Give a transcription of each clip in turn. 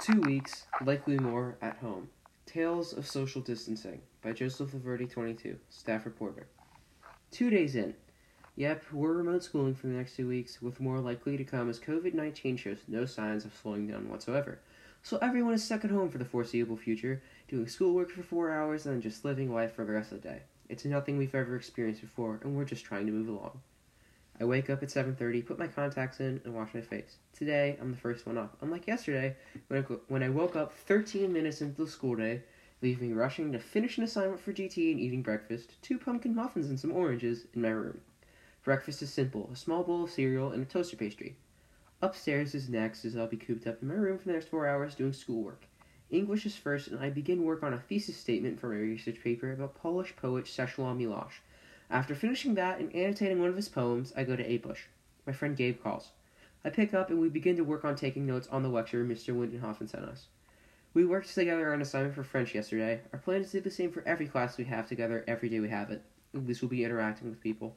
Two weeks, likely more, at home. Tales of Social Distancing by Joseph Loverdi, 22, staff reporter. Two days in. Yep, we're remote schooling for the next two weeks, with more likely to come as COVID 19 shows no signs of slowing down whatsoever. So everyone is stuck at home for the foreseeable future, doing schoolwork for four hours and then just living life for the rest of the day. It's nothing we've ever experienced before, and we're just trying to move along. I wake up at 7:30, put my contacts in, and wash my face. Today, I'm the first one up. Unlike yesterday, when I, when I woke up 13 minutes into the school day, leaving me rushing to finish an assignment for GT and eating breakfast, two pumpkin muffins and some oranges in my room. Breakfast is simple: a small bowl of cereal and a toaster pastry. Upstairs is next, as I'll be cooped up in my room for the next four hours doing schoolwork. English is first, and I begin work on a thesis statement for my research paper about Polish poet Czesław Miłosz. After finishing that and annotating one of his poems, I go to APUSH. My friend Gabe calls. I pick up and we begin to work on taking notes on the lecture Mr. Windenhofen sent us. We worked together on an assignment for French yesterday. Our plan is to do the same for every class we have together every day we have it. At least we'll be interacting with people.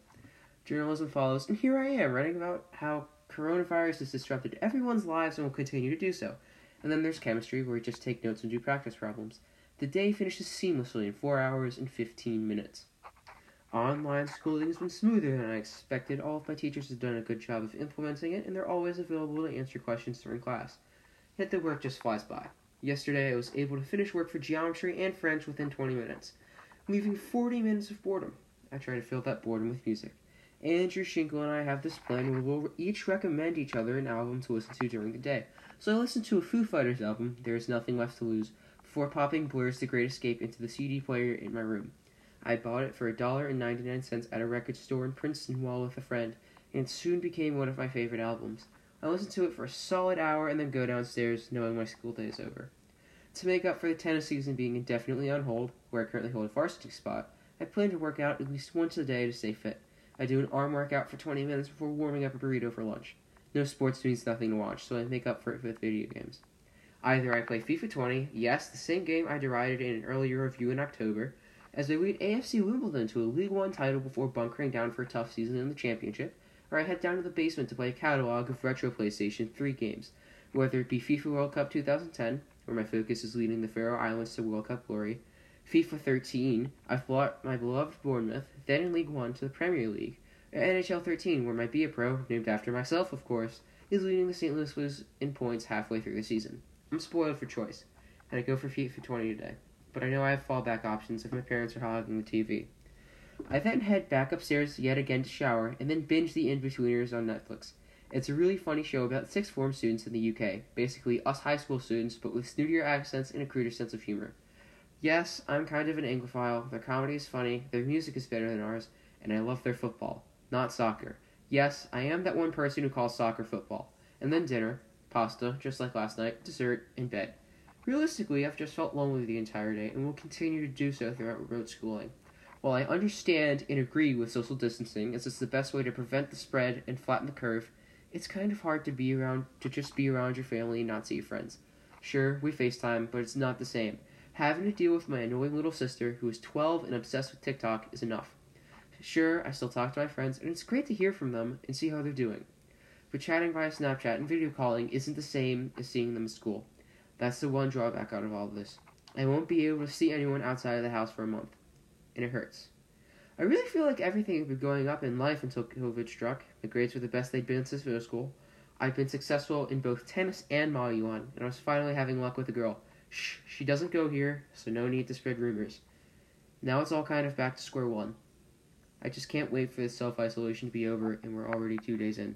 Journalism follows, and here I am writing about how coronavirus has disrupted everyone's lives and will continue to do so. And then there's chemistry, where we just take notes and do practice problems. The day finishes seamlessly in 4 hours and 15 minutes. Online schooling has been smoother than I expected. All of my teachers have done a good job of implementing it, and they're always available to answer questions during class. Yet the work just flies by. Yesterday, I was able to finish work for geometry and French within 20 minutes, leaving 40 minutes of boredom. I try to fill that boredom with music. Andrew Shinkle and I have this plan where we'll each recommend each other an album to listen to during the day. So I listened to a Foo Fighters album, There Is Nothing Left to Lose, before popping Blur's The Great Escape into the CD player in my room. I bought it for a dollar and ninety nine cents at a record store in Princeton while with a friend, and it soon became one of my favorite albums. I listen to it for a solid hour and then go downstairs, knowing my school day is over. To make up for the tennis season being indefinitely on hold, where I currently hold a varsity spot, I plan to work out at least once a day to stay fit. I do an arm workout for 20 minutes before warming up a burrito for lunch. No sports means nothing to watch, so I make up for it with video games. Either I play FIFA 20, yes, the same game I derided in an earlier review in October, as they lead AFC Wimbledon to a League One title before bunkering down for a tough season in the championship, or I head down to the basement to play a catalog of retro PlayStation 3 games, whether it be FIFA World Cup 2010, where my focus is leading the Faroe Islands to World Cup glory, FIFA 13, I've my beloved Bournemouth, then in League One, to the Premier League, or NHL 13, where my Be a Pro, named after myself of course, is leading the St. Louis Blues in points halfway through the season. I'm spoiled for choice, and I go for FIFA 20 today but I know I have fallback options if my parents are hogging the TV. I then head back upstairs yet again to shower, and then binge the Inbetweeners on Netflix. It's a really funny show about sixth form students in the UK, basically us high school students, but with snootier accents and a cruder sense of humor. Yes, I'm kind of an Anglophile, their comedy is funny, their music is better than ours, and I love their football. Not soccer. Yes, I am that one person who calls soccer football. And then dinner, pasta, just like last night, dessert, and bed. Realistically, I've just felt lonely the entire day and will continue to do so throughout remote schooling. While I understand and agree with social distancing as it's the best way to prevent the spread and flatten the curve, it's kind of hard to be around to just be around your family and not see your friends. Sure, we FaceTime, but it's not the same. Having to deal with my annoying little sister who is 12 and obsessed with TikTok is enough. Sure, I still talk to my friends, and it's great to hear from them and see how they're doing. But chatting via Snapchat and video calling isn't the same as seeing them at school. That's the one drawback out of all of this. I won't be able to see anyone outside of the house for a month. And it hurts. I really feel like everything had been going up in life until COVID struck. The grades were the best they'd been since middle school. I'd been successful in both tennis and Mahjong, and I was finally having luck with a girl. Shh, she doesn't go here, so no need to spread rumors. Now it's all kind of back to square one. I just can't wait for this self isolation to be over, and we're already two days in.